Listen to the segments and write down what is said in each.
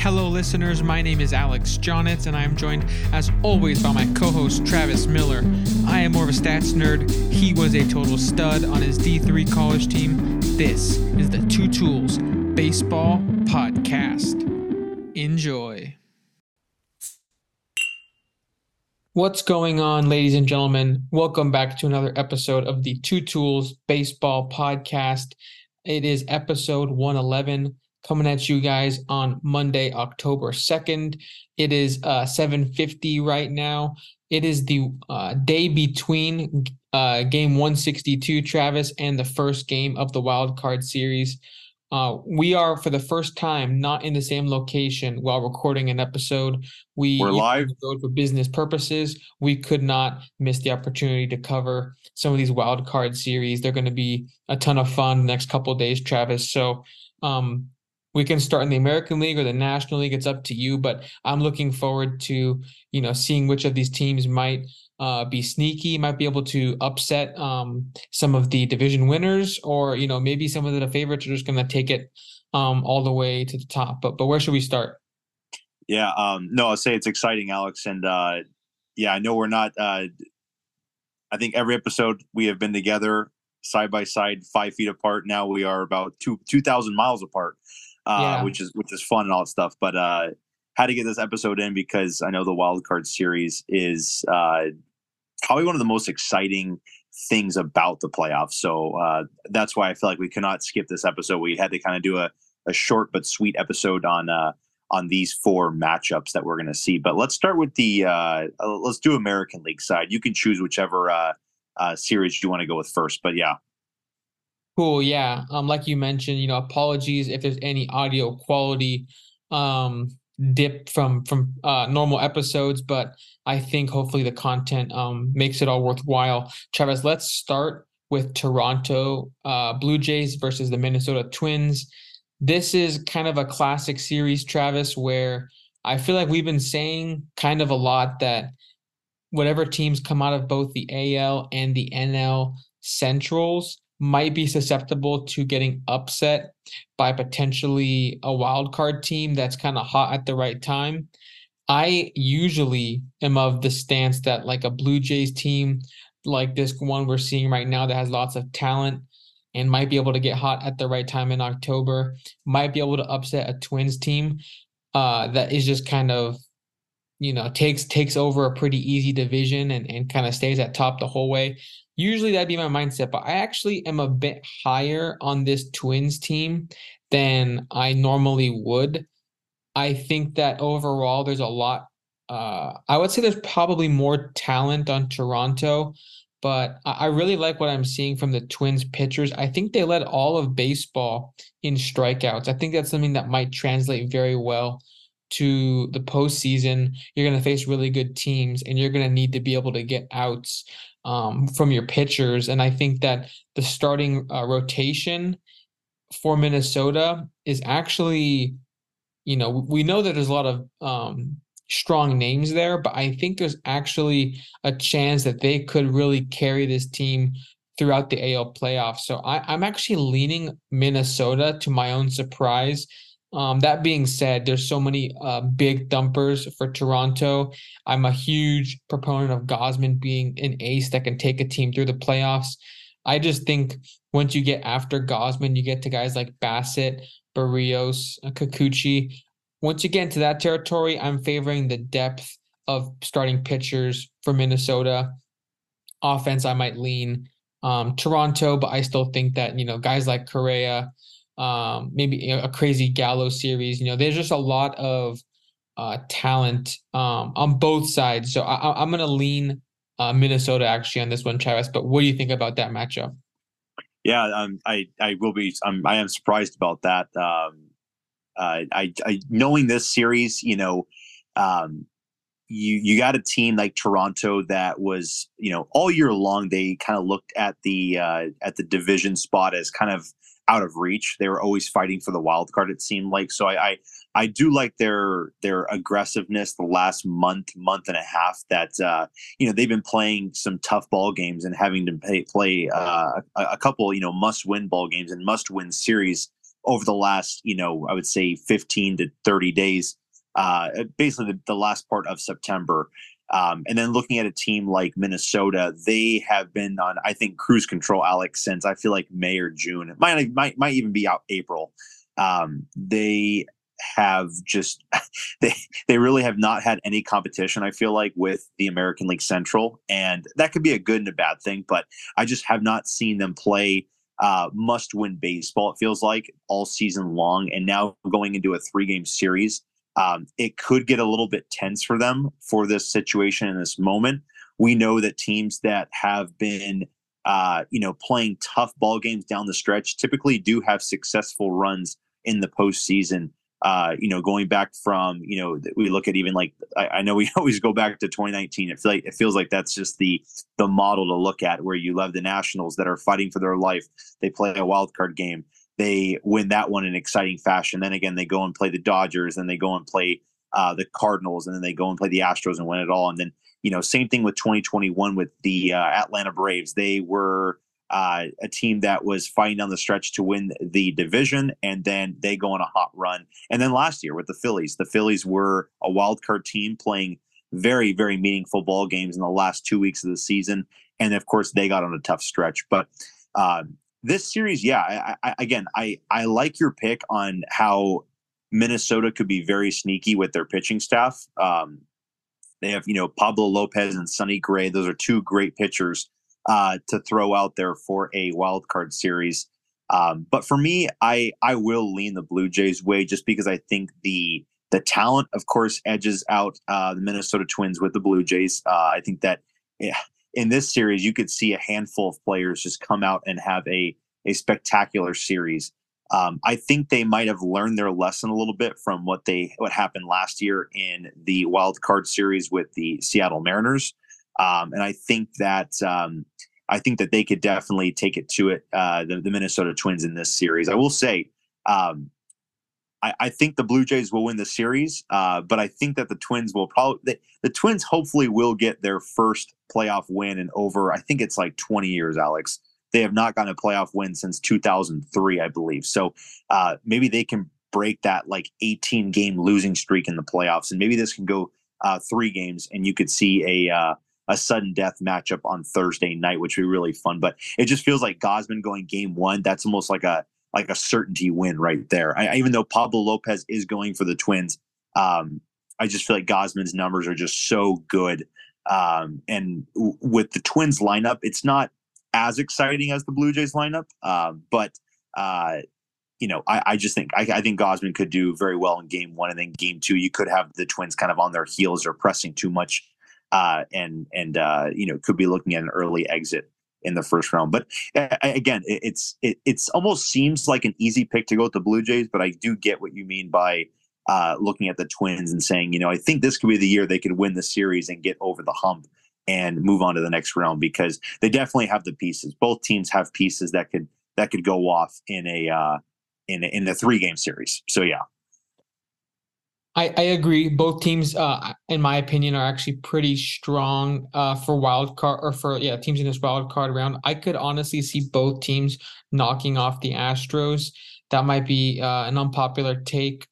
Hello, listeners. My name is Alex Jonitz, and I am joined, as always, by my co host, Travis Miller. I am more of a stats nerd. He was a total stud on his D3 college team. This is the Two Tools Baseball Podcast. Enjoy. What's going on, ladies and gentlemen? Welcome back to another episode of the Two Tools Baseball Podcast. It is episode 111 coming at you guys on Monday, October 2nd. It is uh 7:50 right now. It is the uh, day between uh, game 162 Travis and the first game of the wild card series. Uh, we are for the first time not in the same location while recording an episode. We We're live. for business purposes. We could not miss the opportunity to cover some of these wild card series. They're going to be a ton of fun the next couple days, Travis. So um, we can start in the American League or the National League. It's up to you, but I'm looking forward to you know seeing which of these teams might uh, be sneaky, might be able to upset um, some of the division winners, or you know maybe some of the favorites are just going to take it um, all the way to the top. But but where should we start? Yeah, um, no, I'll say it's exciting, Alex, and uh, yeah, I know we're not. Uh, I think every episode we have been together side by side, five feet apart. Now we are about two two thousand miles apart, uh, Yeah. which is which is fun and all that stuff. But uh, had to get this episode in because I know the wild card series is uh, probably one of the most exciting things about the playoffs. So uh, that's why I feel like we cannot skip this episode. We had to kind of do a, a short but sweet episode on uh, on these four matchups that we're going to see. But let's start with the uh, let's do American League side. You can choose whichever uh, uh, series you want to go with first. But yeah, Cool, yeah. Um, like you mentioned, you know, apologies if there's any audio quality um dip from from uh normal episodes, but I think hopefully the content um makes it all worthwhile. Travis, let's start with Toronto uh Blue Jays versus the Minnesota Twins. This is kind of a classic series, Travis, where I feel like we've been saying kind of a lot that whatever teams come out of both the AL and the NL Centrals might be susceptible to getting upset by potentially a wild card team that's kind of hot at the right time. I usually am of the stance that like a Blue Jays team like this one we're seeing right now that has lots of talent and might be able to get hot at the right time in October, might be able to upset a Twins team uh that is just kind of you know takes takes over a pretty easy division and, and kind of stays at top the whole way. Usually that'd be my mindset but i actually am a bit higher on this twins team than i normally would. I think that overall there's a lot uh i would say there's probably more talent on toronto but i I really like what i'm seeing from the twins pitchers. I think they led all of baseball in strikeouts. I think that's something that might translate very well to the postseason, you're going to face really good teams and you're going to need to be able to get outs um, from your pitchers. And I think that the starting uh, rotation for Minnesota is actually, you know, we know that there's a lot of um, strong names there, but I think there's actually a chance that they could really carry this team throughout the AL playoffs. So I, I'm actually leaning Minnesota to my own surprise. Um, that being said, there's so many uh, big dumpers for Toronto. I'm a huge proponent of Gausman being an ace that can take a team through the playoffs. I just think once you get after Gausman, you get to guys like Bassitt, Berríos, uh, Kikuchi. Once you get into that territory, I'm favoring the depth of starting pitchers for Minnesota. Offense, I might lean um, Toronto, but I still think that you know guys like Correa, um, maybe you know, a crazy Gallo series. You know, there's just a lot of uh, talent um, on both sides. So I, I'm going to lean uh, Minnesota actually on this one, Travis. But what do you think about that matchup? yeah, um, I I will be. I am surprised about that. Um, uh, I, I knowing this series, you know, um, you you got a team like Toronto that was, you know, all year long they kind of looked at the uh, at the division spot as kind of out of reach. They were always fighting for the wild card. It seemed like so. I I, I do like their their aggressiveness the last month month and a half. That uh, you know they've been playing some tough ball games and having to pay, play uh, a, a couple you know must win ball games and must win series over the last, you know, I would say 15 to 30 days, uh, basically the, the last part of September. Um, and then looking at a team like Minnesota, they have been on, I think, cruise control, Alex, since I feel like May or June. It might might might even be out April. Um, they have just they they really have not had any competition i feel like with the american league central and that could be a good and a bad thing but i just have not seen them play uh, must win baseball it feels like all season long and now going into a three game series um, it could get a little bit tense for them for this situation in this moment we know that teams that have been uh, you know playing tough ball games down the stretch typically do have successful runs in the postseason uh, you know, going back from, you know, we look at even like I, I, know we always go back to 2019. It feels like it feels like that's just the the model to look at, where you love the Nationals that are fighting for their life. They play a wild card game, they win that one in exciting fashion. Then again, they go and play the Dodgers, and they go and play uh, the Cardinals, and then they go and play the Astros and win it all. And then you know, same thing with 2021 with the uh, Atlanta Braves. They were uh, a team that was fighting down the stretch to win the division, and then they go on a hot run. And then last year with the Phillies, the Phillies were a wild card team playing very, very meaningful ball games in the last two weeks of the season, and of course they got on a tough stretch. But uh, this series, yeah, I, I, again, I I like your pick on how Minnesota could be very sneaky with their pitching staff. Um, they have, you know, Pablo Lopez and Sonny Gray. Those are two great pitchers uh, to throw out there for a wild card series. Um, but for me, I I will lean the Blue Jays way just because I think the the talent, of course, edges out uh, the Minnesota Twins with the Blue Jays. Uh, I think that yeah, in this series, you could see a handful of players just come out and have a a spectacular series. Um, I think they might have learned their lesson a little bit from what they what happened last year in the wild card series with the Seattle Mariners. Um, and I think that um, I think that they could definitely take it to it. Uh, the, the, Minnesota Twins in this series. I will say, um, I, I, think the Blue Jays will win the series, uh, but I think that the Twins will probably the, the, Twins hopefully will get their first playoff win in over. I think it's like 20 years, Alex. They have not gotten a playoff win since 2003, I believe. So uh, maybe they can break that like 18 game losing streak in the playoffs, and maybe this can go uh, three games, and you could see a uh, a sudden death matchup on Thursday night, which would be really fun. But it just feels like Gausman going game one. That's almost like a like a certainty win right there. I, even though Pablo Lopez is going for the Twins, um, I just feel like Gausman's numbers are just so good. Um, and w- with the Twins lineup, it's not as exciting as the Blue Jays lineup, uh, but uh, you know, I, I just think I, I, think Gausman could do very well in game one, and then game two, you could have the Twins kind of on their heels or pressing too much uh, and and uh, you know could be looking at an early exit in the first round. But uh, again, it, it's it it's almost seems like an easy pick to go with the Blue Jays, but I do get what you mean by uh, looking at the Twins and saying, you know, I think this could be the year they could win the series and get over the hump and move on to the next round because they definitely have the pieces. Both teams have pieces that could that could go off in a uh, in in a three game series. So yeah. I, I agree. Both teams, uh, in my opinion, are actually pretty strong uh, for wild card or for yeah teams in this wild card round. I could honestly see both teams knocking off the Astros. That might be uh, an unpopular take.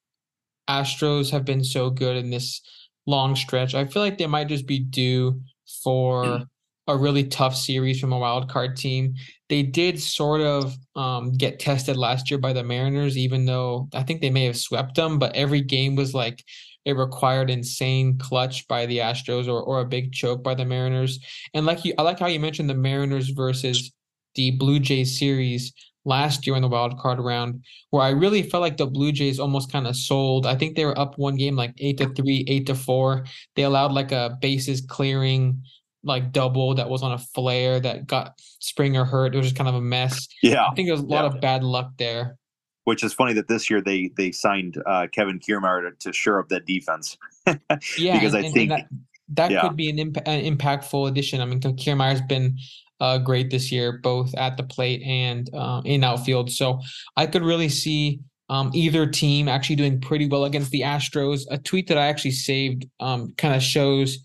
Astros have been so good in this long stretch. I feel like they might just be due for a really tough series from a wild card team. They did sort of um, get tested last year by the Mariners, even though I think they may have swept them, but every game was like it required insane clutch by the Astros or, or a big choke by the Mariners. And like you, I like how you mentioned the Mariners versus the Blue Jays series last year in the wild card round, where I really felt like the Blue Jays almost kind of sold. I think they were up one game like eight to three, eight to four. They allowed like a bases clearing like double that was on a flare that got Springer hurt. It was just kind of a mess. Yeah, I think there was a lot yeah. of bad luck there. Which is funny that this year they they signed uh, Kevin Kiermaier to, to shore up that defense. yeah, because and, I think that, that yeah. could be an, imp- an impactful addition. I mean, Kiermaier's been uh, great this year, both at the plate and uh, in outfield. So I could really see um, either team actually doing pretty well against the Astros. A tweet that I actually saved um, kind of shows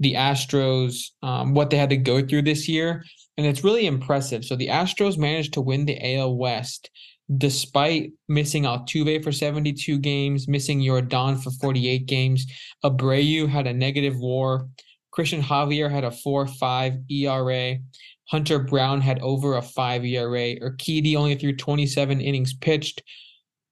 the Astros, um, what they had to go through this year. And it's really impressive. So the Astros managed to win the AL West despite missing Altuve for 72 games, missing Yordan for 48 games, Abreu had a negative war. Cristian Javier had a 4-5 ERA. Hunter Brown had over a 5 ERA. Urquidy only threw 27 innings pitched.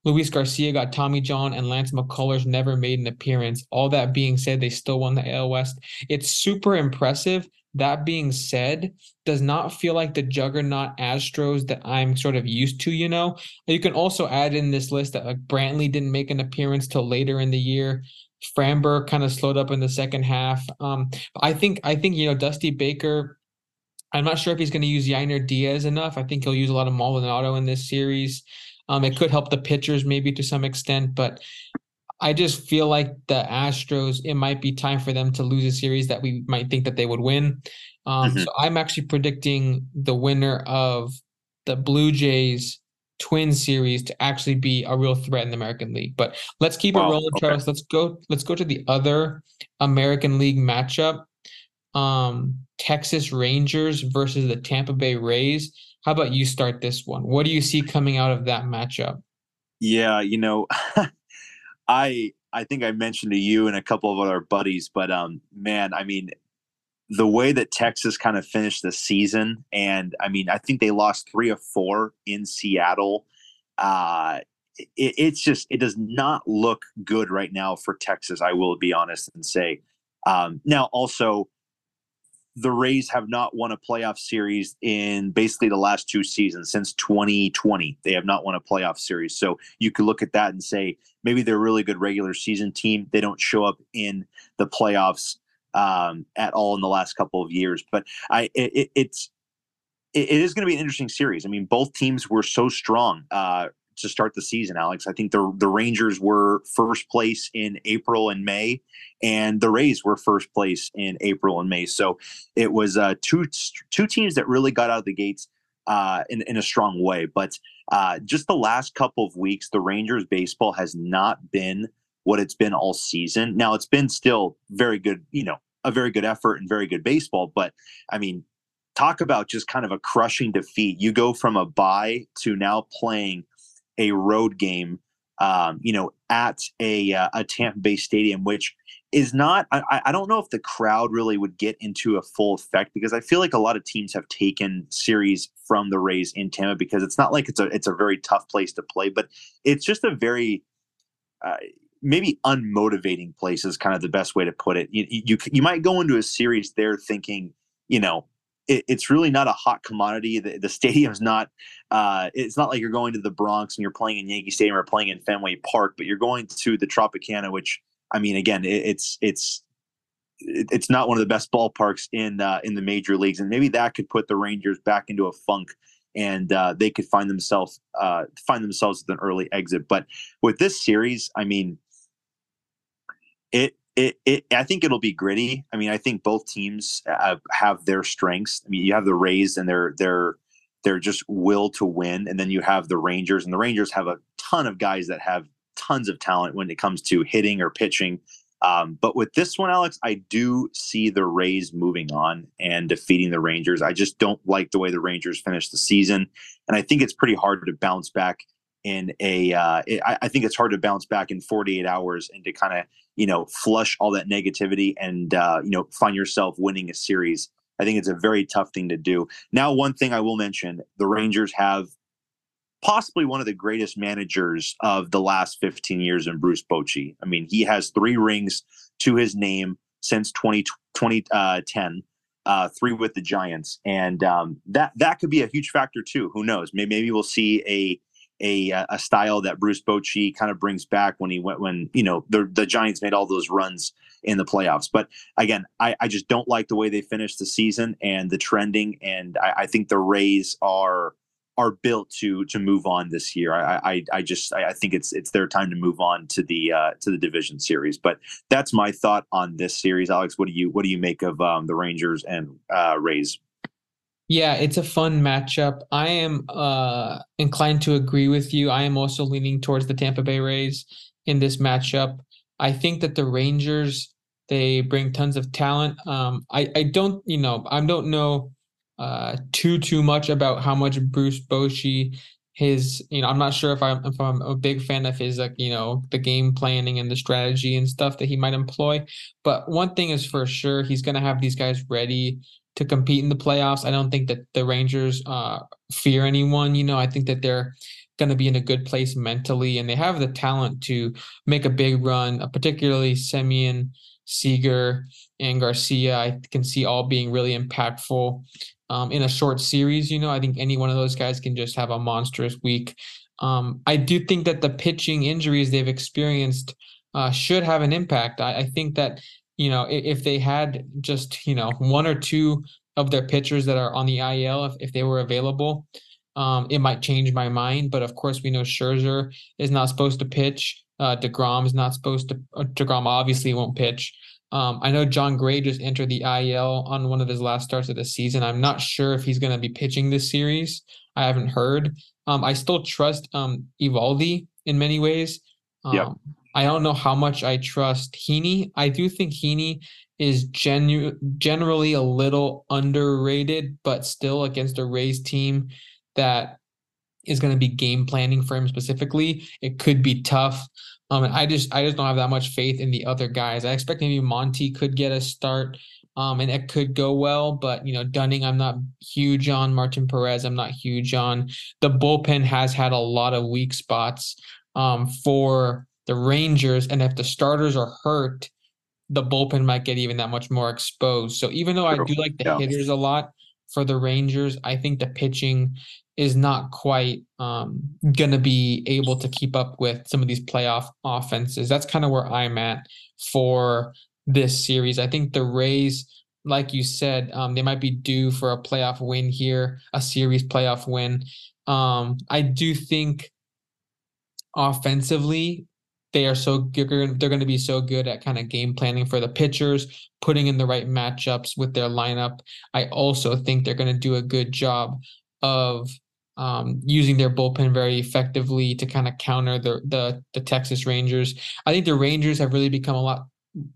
Luis Garcia got Tommy John and Lance McCullers never made an appearance. All that being said, they still won the AL West. It's super impressive. That being said, does not feel like the juggernaut Astros that I'm sort of used to, you know. You can also add in this list that like Brantley didn't make an appearance till later in the year. Framber kind of slowed up in the second half. Um, I think I think you know Dusty Baker. I'm not sure if he's going to use Yainer Diaz enough. I think he'll use a lot of Maldonado in this series. Um, it could help the pitchers maybe to some extent, but I just feel like the Astros, it might be time for them to lose a series that we might think that they would win. Um, mm-hmm. So I'm actually predicting the winner of the Blue Jays Twin series to actually be a real threat in the American League. But let's keep wow. it rolling, Charles. Okay. Let's go. Let's go to the other American League matchup. Um, Texas Rangers versus the Tampa Bay Rays. How about you start this one? What do you see coming out of that matchup? Yeah, you know, I I think I mentioned to you and a couple of other buddies, but um, man, I mean, the way that Texas kind of finished the season, and I mean, I think they lost three or four in Seattle. Uh, it, it's just it does not look good right now for Texas. I will be honest and say. Um, now, also, the Rays have not won a playoff series in basically the last two seasons since 2020. They have not won a playoff series. So you could look at that and say maybe they're a really good regular season team. They don't show up in the playoffs um, at all in the last couple of years. But I, it, it's it is going to be an interesting series. I mean, both teams were so strong uh, to start the season, Alex. I think the the Rangers were first place in April and May, and the Rays were first place in April and May. So it was uh, two two teams that really got out of the gates uh, in in a strong way. But uh, just the last couple of weeks, the Rangers baseball has not been what it's been all season. Now it's been still very good, you know, a very good effort and very good baseball. But I mean, talk about just kind of a crushing defeat. You go from a bye to now playing a road game, um, you know, at a uh, a Tampa Bay stadium, which is not. I, I don't know if the crowd really would get into a full effect because I feel like a lot of teams have taken series from the Rays in Tampa because it's not like it's a it's a very tough place to play, but it's just a very uh, maybe unmotivating place is kind of the best way to put it. You, you you might go into a series there thinking, you know, it, it's really not a hot commodity. The, the stadium's not. Uh, it's not like you're going to the Bronx and you're playing in Yankee Stadium or playing in Fenway Park, but you're going to the Tropicana, which I mean, again, it, it's it's it's not one of the best ballparks in uh, in the major leagues, and maybe that could put the Rangers back into a funk, and uh, they could find themselves uh, find themselves with an early exit. But with this series, I mean, it it, it, I think it'll be gritty. I mean, I think both teams have, have their strengths. I mean, you have the Rays and their their their just will to win, and then you have the Rangers, and the Rangers have a ton of guys that have tons of talent when it comes to hitting or pitching. Um, but with this one, Alex, I do see the Rays moving on and defeating the Rangers. I just don't like the way the Rangers finished the season, and I think it's pretty hard to bounce back in a. Uh, it, I, I think it's hard to bounce back in 48 hours and to kind of you know flush all that negativity and uh, you know find yourself winning a series. I think it's a very tough thing to do. Now, one thing I will mention: the Rangers have possibly one of the greatest managers of the last 15 years in Bruce Bochy. I mean, he has three rings to his name since 20, 2010. Uh, three with the Giants, and um, that that could be a huge factor too. Who knows? Maybe, maybe we'll see a a a style that Bruce Bochy kind of brings back when he went when you know the the Giants made all those runs in the playoffs. But again, I, I just don't like the way they finished the season and the trending, and I, I think the Rays are are built to to move on this year. I I, I just I, think it's it's their time to move on to the uh, to the division series. But that's my thought on this series, Alex. What do you what do you make of um, the Rangers and uh, Rays? Yeah, it's a fun matchup. I am uh, inclined to agree with you. I am also leaning towards the Tampa Bay Rays in this matchup. I think that the Rangers they bring tons of talent. Um, I I don't you know I don't know uh, too too much about how much Bruce Bochy his you know i'm not sure if i'm if i'm a big fan of his like you know the game planning and the strategy and stuff that he might employ but one thing is for sure he's going to have these guys ready to compete in the playoffs i don't think that the rangers uh fear anyone you know i think that they're going to be in a good place mentally and they have the talent to make a big run uh, particularly semien seager and garcia i can see all being really impactful um, in a short series. You know, I think any one of those guys can just have a monstrous week. Um, I do think that the pitching injuries they've experienced uh, should have an impact. I, I, think that you know if, if, they had just you know one or two of their pitchers that are on the IL, if, if they were available, um, it might change my mind. But of course, we know Scherzer is not supposed to pitch. Uh, Degrom is not supposed to. Uh, Degrom obviously won't pitch. Um, I know Jon Gray just entered the IL on one of his last starts of the season. I'm not sure if he's going to be pitching this series. I haven't heard. Um, I still trust um, Eovaldi in many ways. Um, yeah. I don't know how much I trust Heaney. I do think Heaney is genu- generally a little underrated, but still against a Rays team that is going to be game planning for him specifically. It could be tough. Um, and I just I just don't have that much faith in the other guys. I expect maybe Monty could get a start. Um, and it could go well, but you know, Dunning, I'm not huge on. Martin Perez, I'm not huge on. The bullpen has had a lot of weak spots um, for the Rangers, and if the starters are hurt, the bullpen might get even that much more exposed. So even though I do like the yeah. hitters a lot for the Rangers, I think the pitching is not quite um, going to be able to keep up with some of these playoff offenses. That's kind of where I'm at for this series. I think the Rays, like you said, um, they might be due for a playoff win here, a series playoff win. Um, I do think offensively, they are so. They're going to be so good at kind of game planning for the pitchers, putting in the right matchups with their lineup. I also think they're going to do a good job of um, using their bullpen very effectively to kind of counter the, the the Texas Rangers. I think the Rangers have really become a lot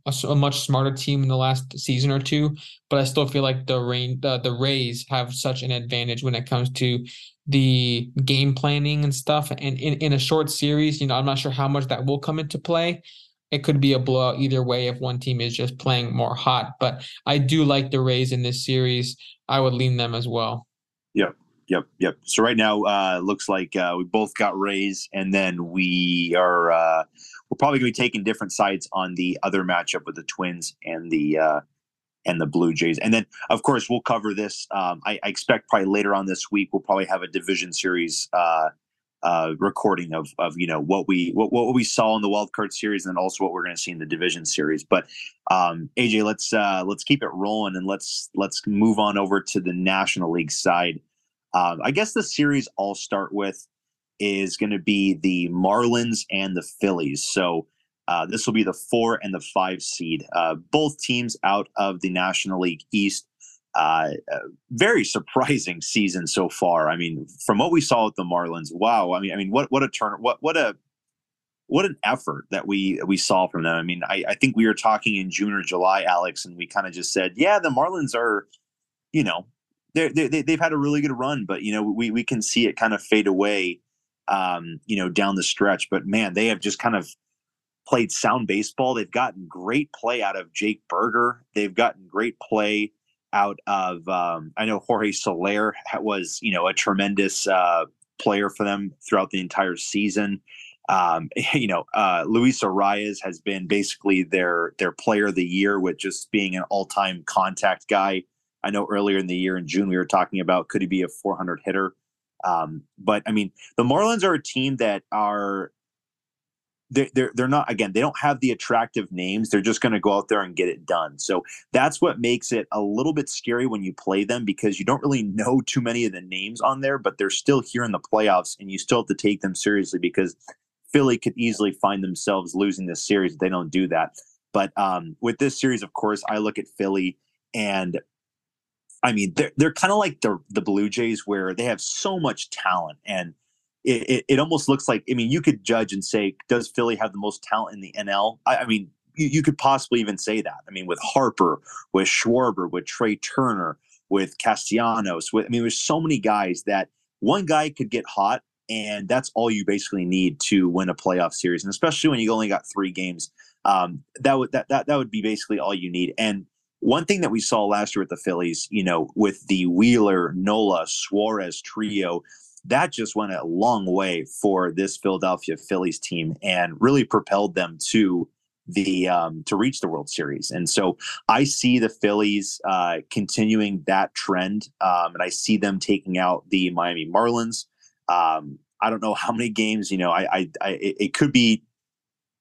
a, a, much smarter team in the last season or two, but I still feel like the rain the, the Rays have such an advantage when it comes to the game planning and stuff. And in, in a short series, you know, I'm not sure how much that will come into play. It could be a blowout either way if one team is just playing more hot. But I do like the Rays in this series. I would lean them as well. Yep. yep, yep. So right now, uh, looks like uh, we both got Rays, and then we are uh, we're probably going to be taking different sides on the other matchup with the Twins and the uh, and the Blue Jays, and then of course we'll cover this. Um, I, I, expect probably later on this week we'll probably have a division series uh, uh, recording of of you know what we what, what we saw in the wild card series and also what we're going to see in the division series. But um, AJ, let's uh, let's keep it rolling and let's let's move on over to the National League side. Um, I guess the series I'll start with is going to be the Marlins and the Phillies. So uh, this will be the four and the five seed. Uh, both teams out of the National League East. Uh, very surprising season so far. I mean, from what we saw with the Marlins, wow. I mean, I mean, what what a turn, what what a what an effort that we we saw from them. I mean, I, I think we were talking in June or July, Alex, and we kind of just said, yeah, the Marlins are, you know, they're, they they've had a really good run, but you know we we can see it kind of fade away, um, you know, down the stretch. But man, they have just kind of played sound baseball. They've gotten great play out of Jake Burger. They've gotten great play out of um, I know Jorge Soler was you know a tremendous uh, player for them throughout the entire season. Um, you know, uh, Luis Arraez has been basically their their player of the year with just being an all time contact guy. I know earlier in the year in June we were talking about could he be a 400 hitter. Um, but I mean, the Marlins are a team that are they're, they're, they're not again they don't have the attractive names they're just going to go out there and get it done. So that's what makes it a little bit scary when you play them because you don't really know too many of the names on there but they're still here in the playoffs and you still have to take them seriously because philly could easily find themselves losing this series if they don't do that. But um, with this series of course i look at philly and I mean, they're they're kind of like the the Blue Jays, where they have so much talent, and it, it, it, almost looks like. I mean, you could judge and say, does Philly have the most talent in the NL? I, I mean, you, you, could possibly even say that. I mean, with Harper, with Schwarber, with Trea Turner, with Castellanos, with I mean, there's so many guys that one guy could get hot and that's all you basically need to win a playoff series. And especially when you only got three games, um, that would that, that that would be basically all you need. And one thing that we saw last year with the Phillies, you know, with the Wheeler, Nola, Suarez trio, that just went a long way for this Philadelphia Phillies team and really propelled them to the um, to reach the World Series. And so I see the Phillies uh, continuing that trend, um, and I see them taking out the Miami Marlins. Um, I don't know how many games. You know, I, I, I it could be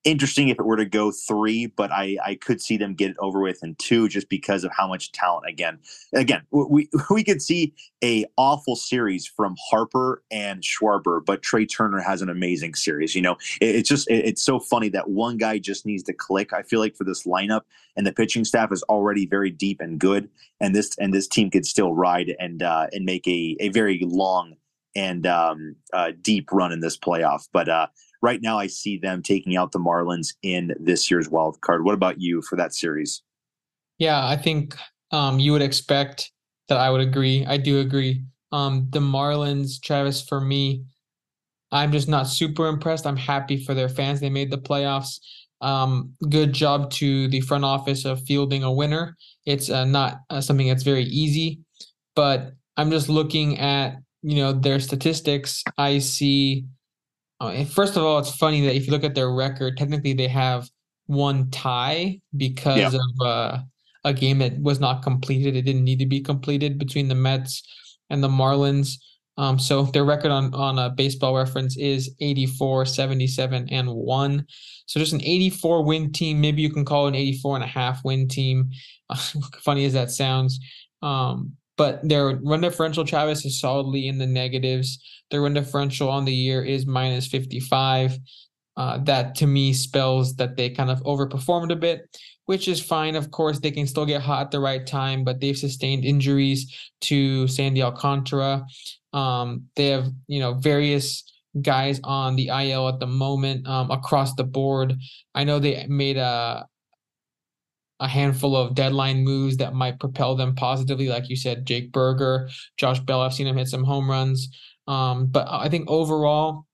interesting if it were to go three, but I, I could see them get it over with in two just because of how much talent. Again, again, we we could see a awful series from Harper and Schwarber, but Trea Turner has an amazing series. You know, it, it's just it, it's so funny that one guy just needs to click. I feel like for this lineup and the pitching staff is already very deep and good, and this and this team could still ride and uh, and make a a very long and um, uh, deep run in this playoff. But uh, right now, I see them taking out the Marlins in this year's wild card. What about you for that series? Yeah, I think um, you would expect that I would agree. I do agree. Um, the Marlins, Travis, for me, I'm just not super impressed. I'm happy for their fans. They made the playoffs. Um, good job to the front office of fielding a winner. It's uh, not uh, something that's very easy, but I'm just looking at you know their statistics. I see uh, first of all, it's funny that if you look at their record, technically they have one tie because yeah. of uh, a game that was not completed. It didn't need to be completed between the Mets and the Marlins. Um, so their record on on a baseball reference is 84, 77, and 1. So just an 84 win team. Maybe you can call it an 84 and a half win team. funny as that sounds. Um, but their run differential, Travis, is solidly in the negatives. Their run differential on the year is minus 55. Uh, that to me spells that they kind of overperformed a bit, which is fine. Of course, they can still get hot at the right time, but they've sustained injuries to Sandy Alcantara. Um, they have, you know, various guys on the IL at the moment um, across the board. I know they made a a handful of deadline moves that might propel them positively, like you said, Jake Burger, Josh Bell. I've seen him hit some home runs. Um, but I think overall,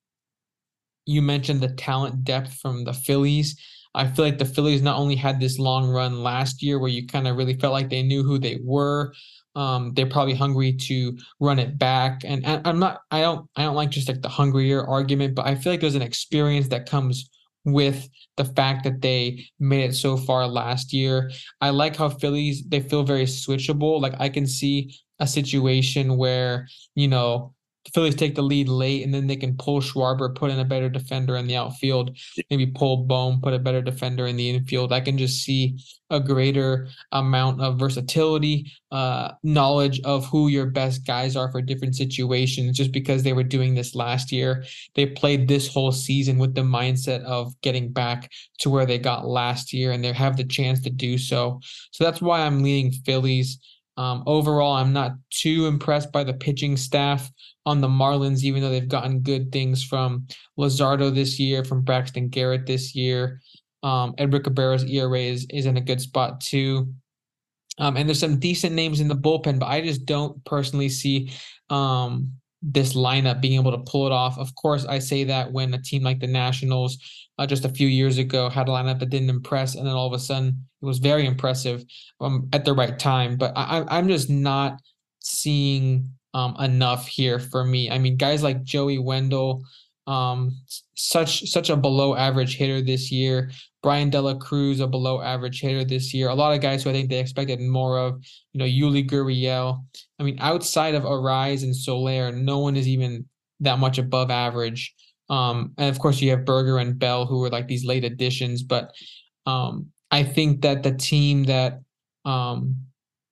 you mentioned the talent depth from the Phillies. I feel like the Phillies not only had this long run last year where you kind of really felt like they knew who they were. Um, they're probably hungry to run it back. And, and I'm not, I don't, I don't like just like the hungrier argument, but I feel like there's an experience that comes with the fact that they made it so far last year. I like how Phillies they feel very switchable. Like I can see a situation where, you know, the Phillies take the lead late and then they can pull Schwarber, put in a better defender in the outfield, maybe pull Bohm, put a better defender in the infield. I can just see a greater amount of versatility, uh, knowledge of who your best guys are for different situations, just because they were doing this last year. They played this whole season with the mindset of getting back to where they got last year, and they have the chance to do so. So that's why I'm leaning Phillies. Um, overall, I'm not too impressed by the pitching staff on the Marlins, even though they've gotten good things from Luzardo this year, from Braxton Garrett this year. Um, Edward Cabrera's ERA is, is in a good spot too. Um, and there's some decent names in the bullpen, but I just don't personally see um, this lineup being able to pull it off. Of course, I say that when a team like the Nationals uh, just a few years ago had a lineup that didn't impress, and then all of a sudden it was very impressive um, at the right time. But I, I'm just not seeing um, enough here for me. I mean, guys like Joey Wendle, um, such such a below average hitter this year. Bryan De La Cruz, a below average hitter this year. A lot of guys who I think they expected more of. You know, Yuli Gurriel. I mean, outside of Arraez and Soler, no one is even that much above average. Um, and of course, you have Burger and Bell, who were like these late additions. But um, I think that the team that um,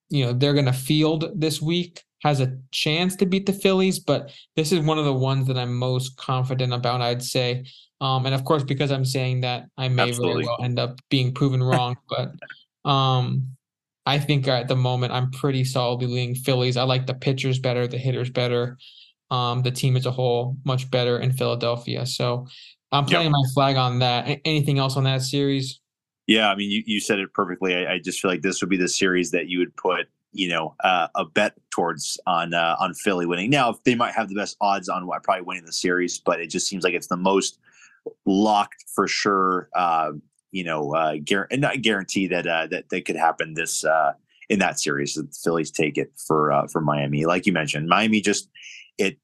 you know they're going to field this week has a chance to beat the Phillies, but this is one of the ones that I'm most confident about, I'd say. Um, and of course, because I'm saying that, I may Absolutely. very well end up being proven wrong. but um, I think at the moment, I'm pretty solidly leaning Phillies. I like the pitchers better, the hitters better, um, the team as a whole much better in Philadelphia. So I'm playing yep. my flag on that. A- anything else on that series? Yeah, I mean, you, you said it perfectly. I, I just feel like this would be the series that you would put you know, uh, a bet towards on uh, on Philly winning. Now, they might have the best odds on probably winning the series, but it just seems like it's the most locked for sure. Uh, you know, uh, gar- not guarantee that uh, that that could happen this uh, in that series. The Phillies take it for uh, for Miami, like you mentioned. Miami just it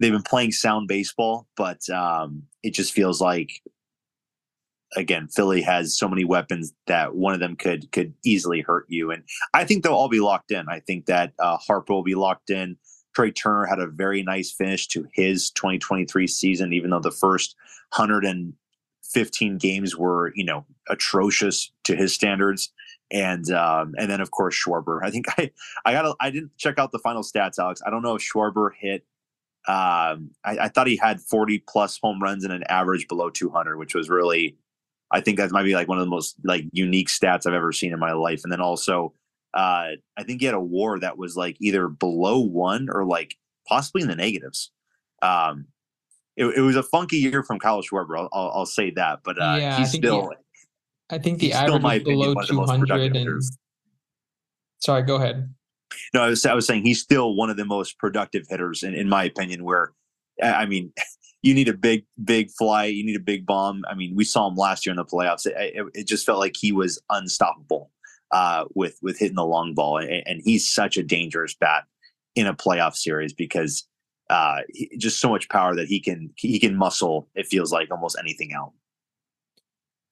they've been playing sound baseball, but um, it just feels like again, Philly has so many weapons that one of them could could easily hurt you. And I think they'll all be locked in. I think that uh, Harper will be locked in. Trea Turner had a very nice finish to his 2023 season, even though the first 115 games were, you know, atrocious to his standards. And um, and then of course Schwarber. I think I I got I didn't check out the final stats, Alex. I don't know if Schwarber hit um, I, I, thought he had 40 plus home runs and an average below 200, which was really I think that might be like one of the most like unique stats I've ever seen in my life. And then also, uh, I think he had a WAR that was like either below one or like possibly in the negatives. Um, it, it was a funky year from Kyle Schwarber. I'll, I'll, I'll say that, but uh, yeah, he's I still. I think the average was below two hundred. And sorry, go ahead. No, I was I was saying he's still one of the most productive hitters in, in my opinion. Where I mean, you need a big, big fly. You need a big bomb. I mean, we saw him last year in the playoffs. It, it, it just felt like he was unstoppable uh, with with hitting the long ball, and, and, he's such a dangerous bat in a playoff series because uh, he, just so much power that he can he can muscle. It feels like almost anything out.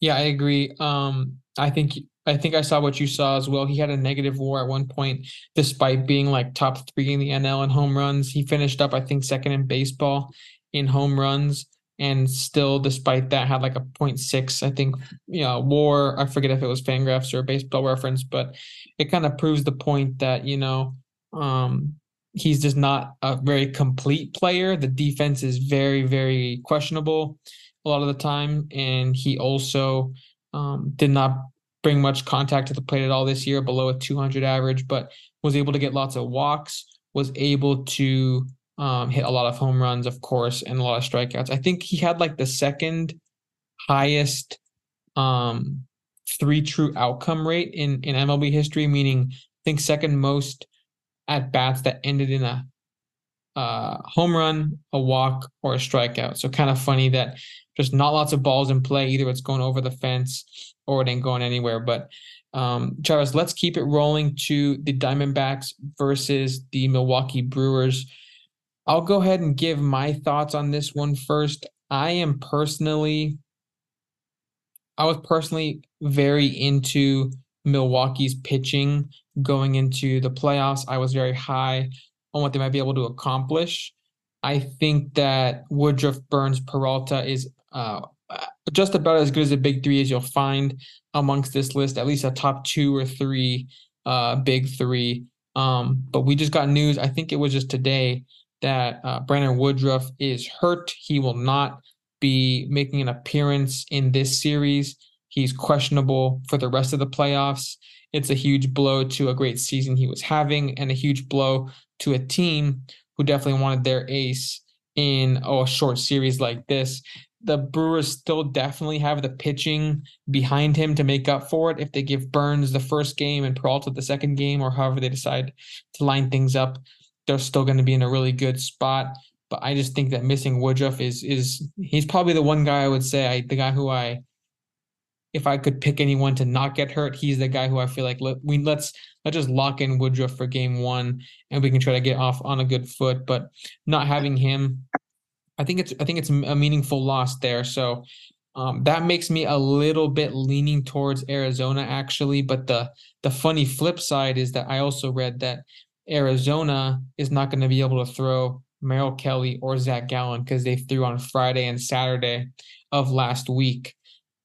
Yeah, I agree. Um, I think I think I saw what you saw as well. He had a negative WAR at one point, despite being like top three in the NL in home runs. He finished up, I think, second in baseball in home runs and still despite that had like a 0.6 i think you know war. I forget if it was fangraphs or baseball reference but it kind of proves the point that you know um he's just not a very complete player. The defense is very very questionable a lot of the time and he also um, did not bring much contact to the plate at all this year below a 200 average but was able to get lots of walks was able to um, hit a lot of home runs, of course, and a lot of strikeouts. I think he had like the second highest um, three true outcome rate in in MLB history, meaning I think second most at bats that ended in a uh, home run, a walk, or a strikeout. So kind of funny that just not lots of balls in play. Either it's going over the fence or it ain't going anywhere. But um, Travis, let's keep it rolling to the Diamondbacks versus the Milwaukee Brewers. I'll go ahead and give my thoughts on this one first. I am personally, I was personally very into Milwaukee's pitching going into the playoffs. I was very high on what they might be able to accomplish. I think that Woodruff, Burns, Peralta is uh, just about as good as a big three as you'll find amongst this list, at least a top two or three uh, big three. Um, but we just got news, I think it was just today, that uh, Brandon Woodruff is hurt. He will not be making an appearance in this series. He's questionable for the rest of the playoffs. It's a huge blow to a great season he was having, and a huge blow to a team who definitely wanted their ace in a short series like this. The Brewers still definitely have the pitching behind him to make up for it if they give Burns the first game and Peralta the second game, or however they decide to line things up they're still going to be in a really good spot. But I just think that missing Woodruff is is he's probably the one guy I would say I the guy who I if I could pick anyone to not get hurt, he's the guy who I feel like let, we let's let's just lock in Woodruff for game one and we can try to get off on a good foot. But not having him, I think it's I think it's a meaningful loss there. So um, that makes me a little bit leaning towards Arizona actually. But the the funny flip side is that I also read that Arizona is not going to be able to throw Merrill Kelly or Zach Gallen because they threw on Friday and Saturday of last week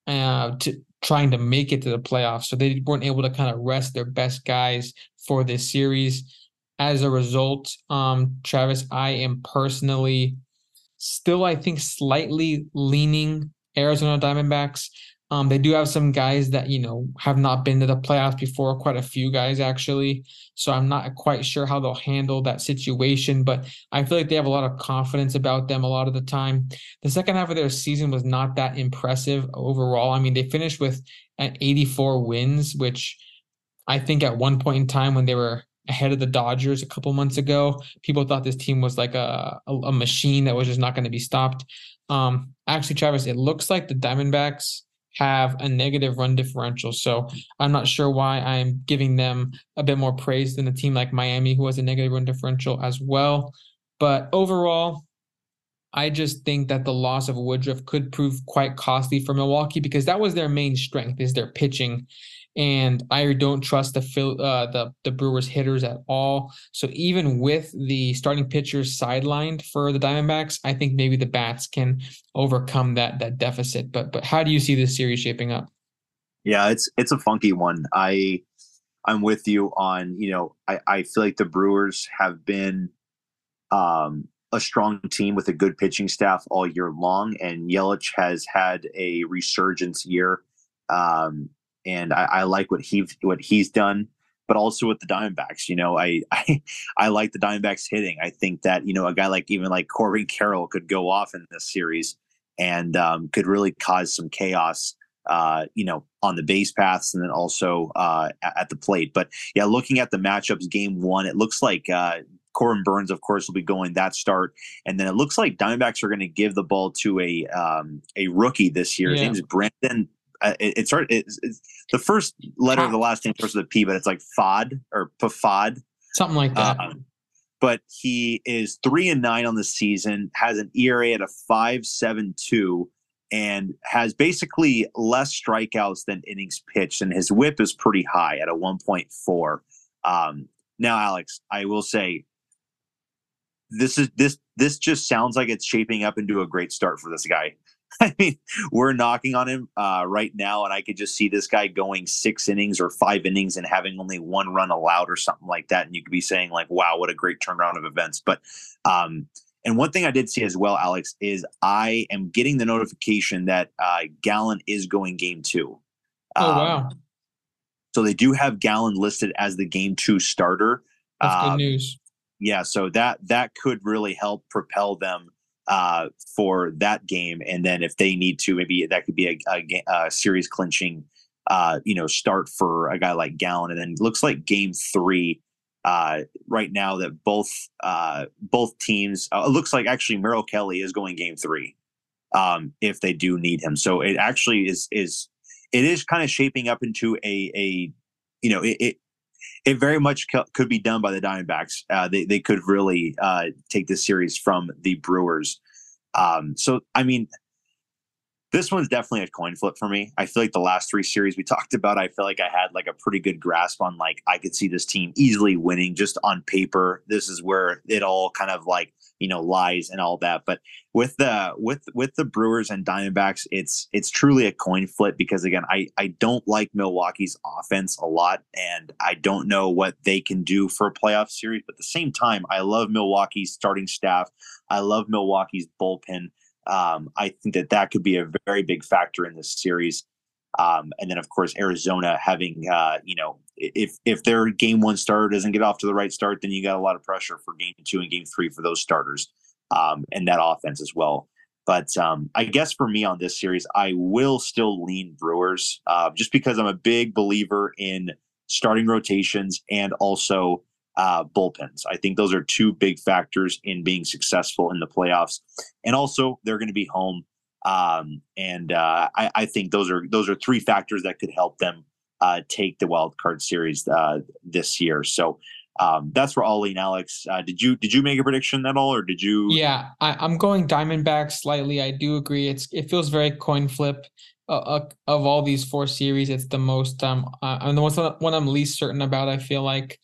uh, to trying to make it to the playoffs. So they weren't able to kind of rest their best guys for this series. As a result, um, Travis, I am personally still, I think, slightly leaning Arizona Diamondbacks. Um, they do have some guys that you know have not been to the playoffs before, quite a few guys actually. So I'm not quite sure how they'll handle that situation, but I feel like they have a lot of confidence about them a lot of the time. The second half of their season was not that impressive overall. I mean, they finished with an 84 wins, which I think at one point in time when they were ahead of the Dodgers a couple months ago, people thought this team was like a, a, a machine that was just not going to be stopped. Um, actually, Travis, it looks like the Diamondbacks have a negative run differential. So I'm not sure why I'm giving them a bit more praise than a team like Miami, who has a negative run differential as well. But overall, I just think that the loss of Woodruff could prove quite costly for Milwaukee because that was their main strength is their pitching. And I don't trust the uh, the the Brewers hitters at all. So even with the starting pitchers sidelined for the Diamondbacks, I think maybe the bats can overcome that that deficit. But but how do you see this series shaping up? Yeah, it's it's a funky one. I I'm with you on, you know, I, I feel like the Brewers have been um a strong team with a good pitching staff all year long, and Yelich has had a resurgence year. Um, and I, I, like what he what he's done, but also with the Diamondbacks. You know, I, I I like the Diamondbacks hitting. I think that you know a guy like even like Corbin Carroll could go off in this series and um, could really cause some chaos. Uh, you know, on the base paths and then also uh, at, the plate. But yeah, looking at the matchups, game one, it looks like uh, Corbin Burnes, of course, will be going that start, and then it looks like Diamondbacks are going to give the ball to a um, a rookie this year. His name is Brandon. Uh, it, it's, it's, it's, the first letter of the last name starts with a P, but it's like Fod or Pafod, something like that. Um, but he is three and nine on the season, has an ERA at a five seven two, and has basically less strikeouts than innings pitched, and his WHIP is pretty high at a one point four. Um, now, Alex, I will say this is this this just sounds like it's shaping up into a great start for this guy. I mean, we're knocking on him uh, right now, and I could just see this guy going six innings or five innings and having only one run allowed or something like that. And you could be saying like, "Wow, what a great turnaround of events!" But um, and one thing I did see as well, Alex, is I am getting the notification that uh, Gallen is going game two. Oh um, wow! So they do have Gallen listed as the game two starter. That's um, good news yeah, so that that could really help propel them uh, for that game, and then if they need to, maybe that could be a, a, a series clinching, uh, you know, start for a guy like Gallen, and then looks like Game Three uh, right now that both uh, both teams. Uh, it looks like actually Merrill Kelly is going Game Three um, if they do need him. So it actually is is it is kind of shaping up into a a you know it, it it very much co- could be done by the Diamondbacks. Uh, they they could really uh, take this series from the Brewers. Um, so I mean, this one's definitely a coin flip for me. I feel like the last three series we talked about, I feel like I had like a pretty good grasp on like I could see this team easily winning just on paper. This is where it all kind of like you know lies and all that. But with the with with the Brewers and Diamondbacks, it's it's truly a coin flip because again, I I don't like Milwaukee's offense a lot, and I don't know what they can do for a playoff series. But at the same time, I love Milwaukee's starting staff. I love Milwaukee's bullpen. Um, I think that that could be a very big factor in this series. Um, and then, of course, Arizona having, uh, you know, if if their game one starter doesn't get off to the right start, then you got a lot of pressure for game two and game three for those starters um, and that offense as well. But um, I guess for me on this series, I will still lean Brewers uh, just because I'm a big believer in starting rotations and also uh, bullpens. I think those are two big factors in being successful in the playoffs. And also, they're going to be home, um, and uh, I, I, think those are those are three factors that could help them uh, take the wild card series uh, this year. So. Um, that's for Ollie Alex. Uh, did you did you make a prediction at all, or did you? Yeah, I, am going Diamondback slightly. I do agree. It's it feels very coin flip. Uh, of all these four series, it's the most um I'm the one I'm least certain about. I feel like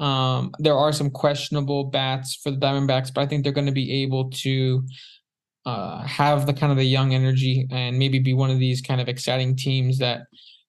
um, there are some questionable bats for the Diamondbacks, but I think they're going to be able to uh, have the kind of the young energy and maybe be one of these kind of exciting teams that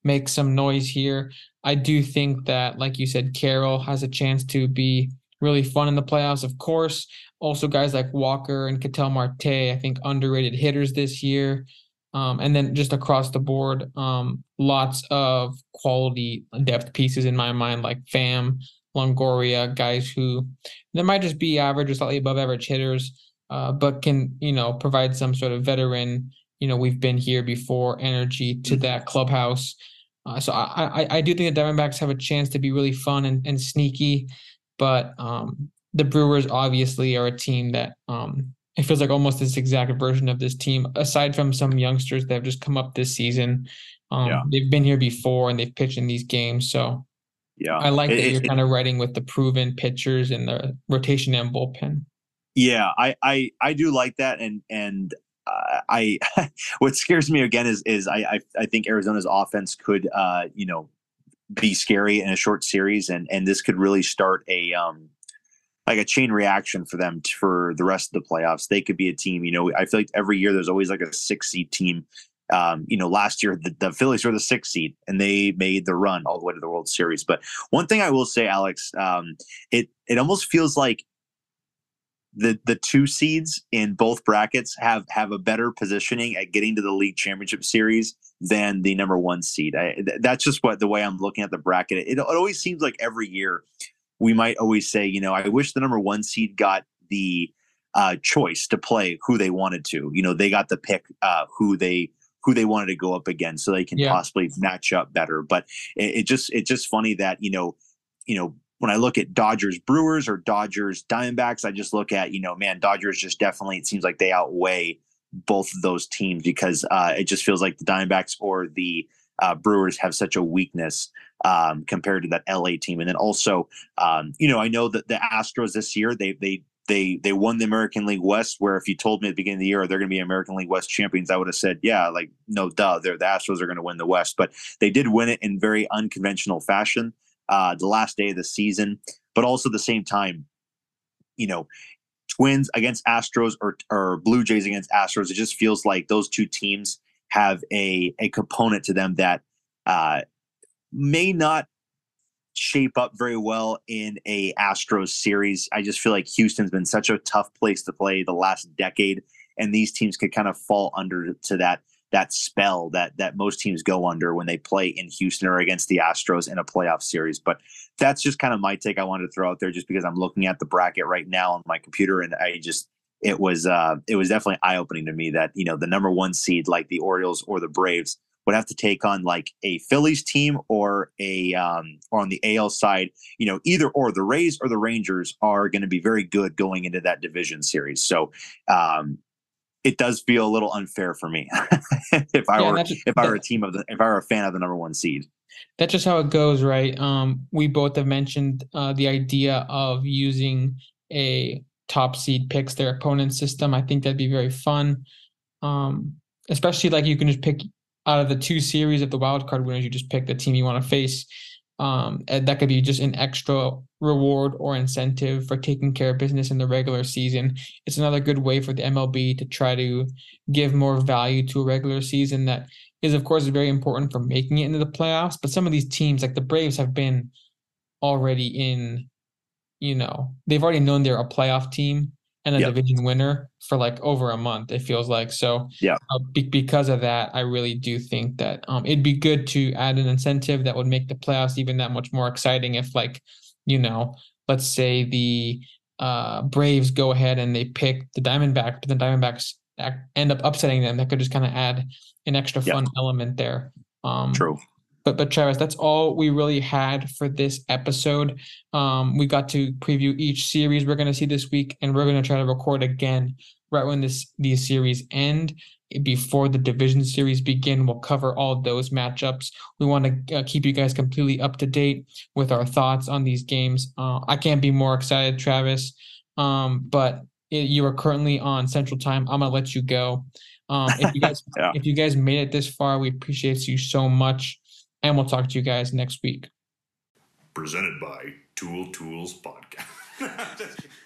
make some noise here. I do think that, like you said, Carroll has a chance to be really fun in the playoffs. Of course, also guys like Walker and Ketel Marte, I think underrated hitters this year. Um, and then just across the board, um, lots of quality depth pieces in my mind, like Pham, Longoria, guys who they might just be average or slightly above average hitters, uh, but can you know provide some sort of veteran, you know, we've been here before energy to mm-hmm. that clubhouse. Uh, so I, I, I do think the Diamondbacks have a chance to be really fun and, and sneaky, but um, the Brewers obviously are a team that um, it feels like almost this exact version of this team. Aside from some youngsters that have just come up this season, um, yeah. they've been here before and they've pitched in these games. So yeah, I like it, that you're it, kind of writing with the proven pitchers and the rotation and bullpen. Yeah, I I I do like that, and and uh, I what scares me again is is I, I, I think Arizona's offense could uh you know be scary in a short series, and and this could really start a um like a chain reaction for them t- for the rest of the playoffs. They could be a team. You know, I feel like every year there's always like a six seed team um, you know, last year the, the, Phillies were the sixth seed and they made the run all the way to the World Series. But one thing I will say, Alex, um, it it almost feels like the the two seeds in both brackets have have a better positioning at getting to the league championship series than the number one seed. I, that's just what the way I'm looking at the bracket. It, it always seems like every year we might always say, you know, I wish the number one seed got the uh, choice to play who they wanted to. You know, they got the pick uh, who they who they wanted to go up against so they can yeah. possibly match up better. But it, it just it's just funny that you know you know when I look at Dodgers Brewers or Dodgers Diamondbacks, I just look at you know man Dodgers just definitely it seems like they outweigh both of those teams because uh, it just feels like the Diamondbacks or the uh, Brewers have such a weakness um, compared to that LA team. And then also, um, you know, I know that the Astros this year they they they they won the American League West. Where if you told me at the beginning of the year they're going to be American League West champions, I would have said, yeah, like no duh, the Astros are going to win the West. But they did win it in very unconventional fashion uh, the last day of the season. But also at the same time, you know, Twins against Astros or or Blue Jays against Astros, it just feels like those two teams have a a component to them that uh, may not shape up very well in a Astros series. I just feel like Houston's been such a tough place to play the last decade, and these teams could kind of fall under to that that spell that that most teams go under when they play in Houston or against the Astros in a playoff series. But that's just kind of my take I wanted to throw out there just because I'm looking at the bracket right now on my computer and I just it was uh it was definitely eye opening to me that you know the number one seed like the Orioles or the Braves would have to take on like a Phillies team or a um, or on the AL side, you know, either or the Rays or the Rangers are going to be very good going into that division series. So um, it does feel a little unfair for me if I yeah, were just, if I were a team of the if I were a fan of the number one seed. That's just how it goes, right? Um, we both have mentioned uh, the idea of using a top seed picks their opponent system. I think that'd be very fun. Um, especially like you can just pick out of the two series of the wild card winners, you just pick the team you want to face. Um, and that could be just an extra reward or incentive for taking care of business in the regular season. It's another good way for the MLB to try to give more value to a regular season that is, of course, very important for making it into the playoffs. But some of these teams, like the Braves, have been already in, you know, they've already known they're a playoff team and a yep. division winner for like over a month. It feels like so. Yeah. Uh, be- because of that, I really do think that um, it'd be good to add an incentive that would make the playoffs even that much more exciting. If like, you know, let's say the uh, Braves go ahead and they pick the Diamondbacks, but the Diamondbacks end up upsetting them. That could just kind of add an extra fun yep. element there. Um, True. But but Travis, that's all we really had for this episode. Um, we got to preview each series we're going to see this week, and we're going to try to record again right when this these series end before the division series begin. We'll cover all those matchups. We want to uh, keep you guys completely up to date with our thoughts on these games. Uh, I can't be more excited, Travis. Um, but it, you are currently on Central Time. I'm gonna let you go. Um, if you guys yeah. if you guys made it this far, we appreciate you so much and we'll talk to you guys next week. Presented by Tool Tools Podcast.